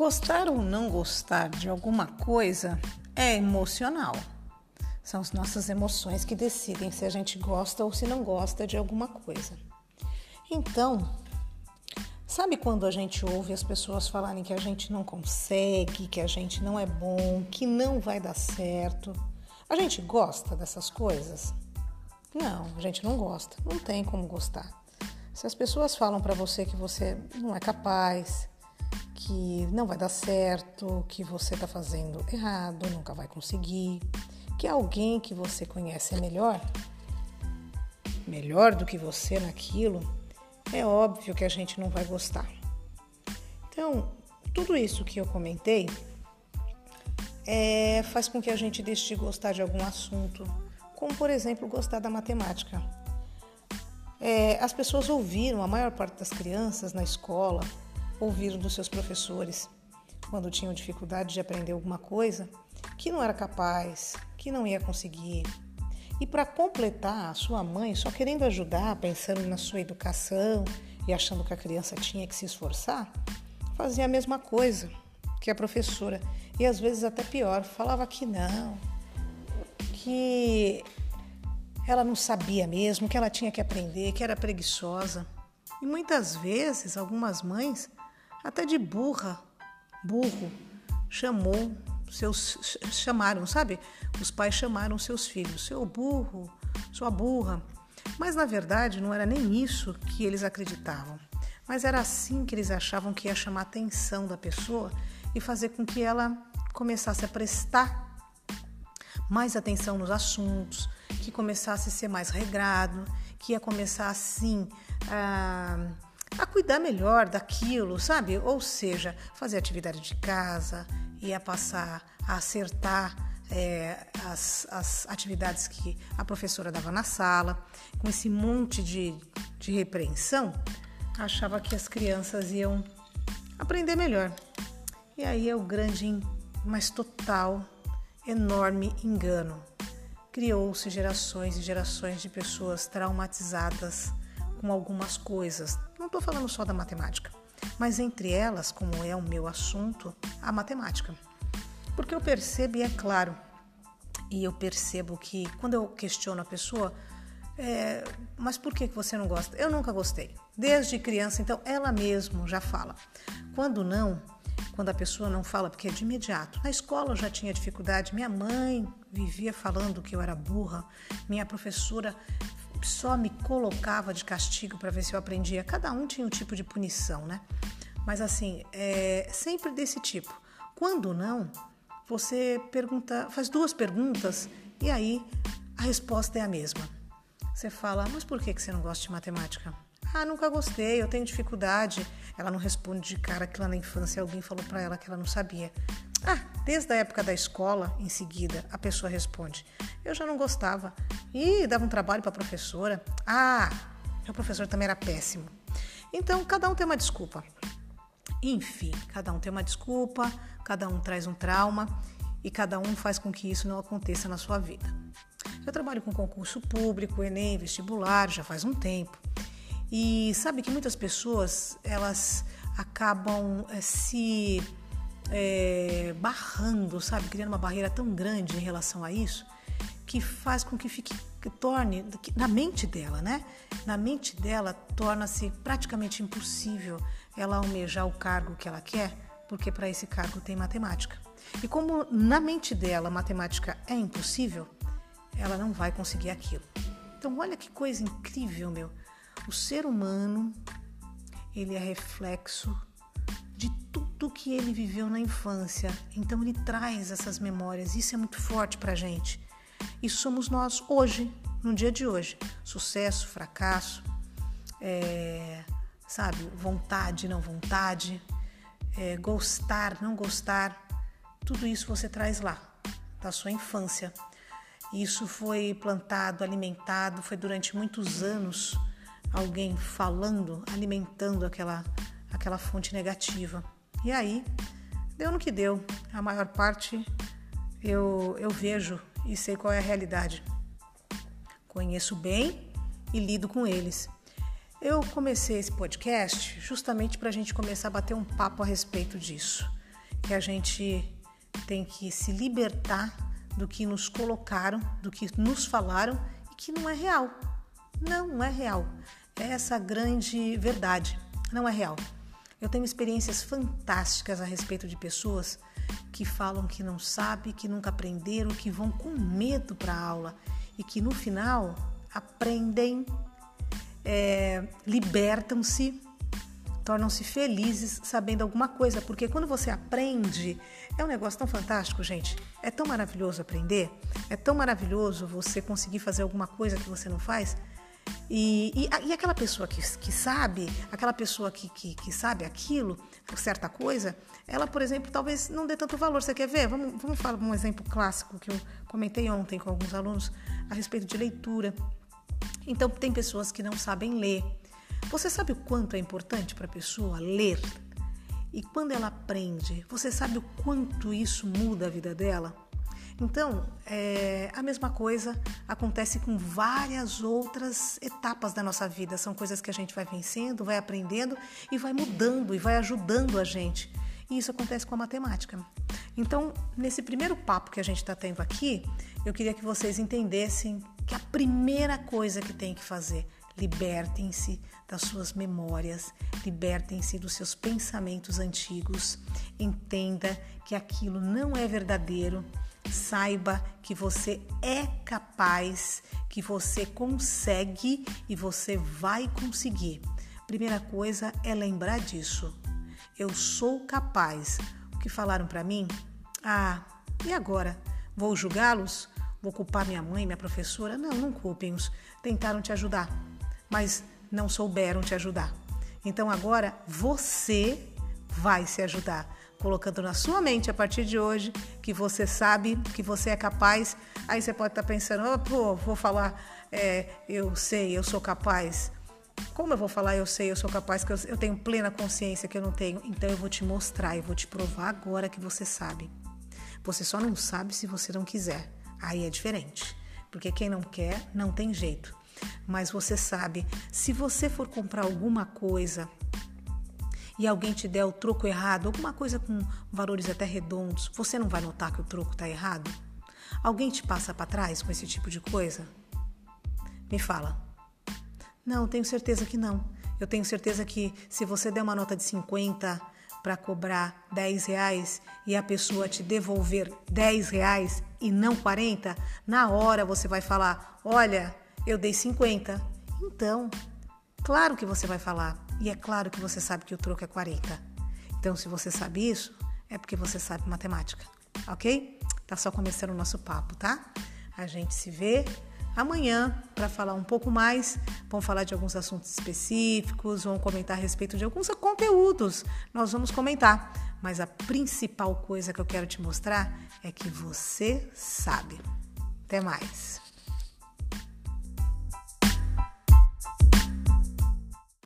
Gostar ou não gostar de alguma coisa é emocional. São as nossas emoções que decidem se a gente gosta ou se não gosta de alguma coisa. Então, sabe quando a gente ouve as pessoas falarem que a gente não consegue, que a gente não é bom, que não vai dar certo? A gente gosta dessas coisas? Não, a gente não gosta. Não tem como gostar. Se as pessoas falam para você que você não é capaz, que não vai dar certo, que você está fazendo errado, nunca vai conseguir, que alguém que você conhece é melhor, melhor do que você naquilo, é óbvio que a gente não vai gostar. Então, tudo isso que eu comentei é, faz com que a gente deixe de gostar de algum assunto, como por exemplo gostar da matemática. É, as pessoas ouviram, a maior parte das crianças na escola, ouviram dos seus professores, quando tinham dificuldade de aprender alguma coisa, que não era capaz, que não ia conseguir. E para completar, a sua mãe, só querendo ajudar, pensando na sua educação e achando que a criança tinha que se esforçar, fazia a mesma coisa que a professora. E às vezes até pior, falava que não, que ela não sabia mesmo, que ela tinha que aprender, que era preguiçosa. E muitas vezes, algumas mães até de burra, burro, chamou seus chamaram, sabe? Os pais chamaram seus filhos, seu burro, sua burra. Mas na verdade não era nem isso que eles acreditavam. Mas era assim que eles achavam que ia chamar a atenção da pessoa e fazer com que ela começasse a prestar mais atenção nos assuntos, que começasse a ser mais regrado, que ia começar assim a a cuidar melhor daquilo, sabe? Ou seja, fazer atividade de casa, ia passar a acertar é, as, as, atividades que a professora dava na sala, com esse monte de, de repreensão, achava que as crianças iam aprender melhor. E aí é o grande, mas total, enorme engano. Criou-se gerações e gerações de pessoas traumatizadas com algumas coisas. Não estou falando só da matemática, mas entre elas, como é o meu assunto, a matemática. Porque eu percebo, e é claro, e eu percebo que quando eu questiono a pessoa, é, mas por que você não gosta? Eu nunca gostei. Desde criança, então ela mesma já fala. Quando não, quando a pessoa não fala, porque é de imediato. Na escola eu já tinha dificuldade, minha mãe vivia falando que eu era burra, minha professora só me colocava de castigo para ver se eu aprendia. Cada um tinha um tipo de punição, né? Mas assim, é sempre desse tipo. Quando não, você pergunta, faz duas perguntas e aí a resposta é a mesma. Você fala, mas por que você não gosta de matemática? Ah, nunca gostei, eu tenho dificuldade. Ela não responde de cara que lá na infância alguém falou para ela que ela não sabia. Ah, desde a época da escola, em seguida, a pessoa responde: Eu já não gostava. E dava um trabalho para a professora. Ah, meu professor também era péssimo. Então, cada um tem uma desculpa. Enfim, cada um tem uma desculpa, cada um traz um trauma e cada um faz com que isso não aconteça na sua vida. Eu trabalho com concurso público, Enem, vestibular, já faz um tempo. E sabe que muitas pessoas, elas acabam é, se é, barrando, sabe, criando uma barreira tão grande em relação a isso, que faz com que fique, que torne, que, na mente dela, né? Na mente dela torna-se praticamente impossível ela almejar o cargo que ela quer, porque para esse cargo tem matemática. E como na mente dela matemática é impossível, ela não vai conseguir aquilo. Então olha que coisa incrível, meu. O ser humano, ele é reflexo de tudo que ele viveu na infância. Então ele traz essas memórias. Isso é muito forte para gente. Isso somos nós hoje, no dia de hoje. Sucesso, fracasso, é, sabe, vontade, não vontade, é, gostar, não gostar. Tudo isso você traz lá, da sua infância. Isso foi plantado, alimentado, foi durante muitos anos alguém falando, alimentando aquela aquela fonte negativa. E aí, deu no que deu. A maior parte eu, eu vejo e sei qual é a realidade. Conheço bem e lido com eles. Eu comecei esse podcast justamente para a gente começar a bater um papo a respeito disso. que a gente tem que se libertar do que nos colocaram, do que nos falaram e que não é real. Não, é real. É essa grande verdade. Não é real. Eu tenho experiências fantásticas a respeito de pessoas que falam que não sabem, que nunca aprenderam, que vão com medo para a aula e que no final aprendem, é, libertam-se, tornam-se felizes sabendo alguma coisa, porque quando você aprende, é um negócio tão fantástico, gente. É tão maravilhoso aprender, é tão maravilhoso você conseguir fazer alguma coisa que você não faz. E, e, e aquela pessoa que, que sabe, aquela pessoa que, que, que sabe aquilo, certa coisa, ela, por exemplo, talvez não dê tanto valor. Você quer ver? Vamos, vamos falar um exemplo clássico que eu comentei ontem com alguns alunos a respeito de leitura. Então, tem pessoas que não sabem ler. Você sabe o quanto é importante para a pessoa ler? E quando ela aprende, você sabe o quanto isso muda a vida dela? Então, é, a mesma coisa acontece com várias outras etapas da nossa vida. São coisas que a gente vai vencendo, vai aprendendo e vai mudando e vai ajudando a gente. E isso acontece com a matemática. Então, nesse primeiro papo que a gente está tendo aqui, eu queria que vocês entendessem que a primeira coisa que tem que fazer, libertem-se das suas memórias, libertem-se dos seus pensamentos antigos, entenda que aquilo não é verdadeiro Saiba que você é capaz, que você consegue e você vai conseguir. Primeira coisa é lembrar disso. Eu sou capaz. O que falaram para mim? Ah, e agora? Vou julgá-los? Vou culpar minha mãe, minha professora? Não, não culpem-os. Tentaram te ajudar, mas não souberam te ajudar. Então agora você vai se ajudar colocando na sua mente a partir de hoje que você sabe, que você é capaz. Aí você pode estar pensando, oh, pô, vou falar, é, eu sei, eu sou capaz. Como eu vou falar eu sei, eu sou capaz, que eu, eu tenho plena consciência que eu não tenho? Então eu vou te mostrar, eu vou te provar agora que você sabe. Você só não sabe se você não quiser. Aí é diferente. Porque quem não quer, não tem jeito. Mas você sabe, se você for comprar alguma coisa e alguém te der o troco errado, alguma coisa com valores até redondos, você não vai notar que o troco está errado? Alguém te passa para trás com esse tipo de coisa? Me fala. Não, tenho certeza que não. Eu tenho certeza que se você der uma nota de 50 para cobrar 10 reais e a pessoa te devolver 10 reais e não 40, na hora você vai falar: Olha, eu dei 50. Então, claro que você vai falar. E é claro que você sabe que o troco é 40. Então, se você sabe isso, é porque você sabe matemática, ok? Tá só começando o nosso papo, tá? A gente se vê amanhã para falar um pouco mais. Vamos falar de alguns assuntos específicos, vamos comentar a respeito de alguns conteúdos. Nós vamos comentar, mas a principal coisa que eu quero te mostrar é que você sabe. Até mais.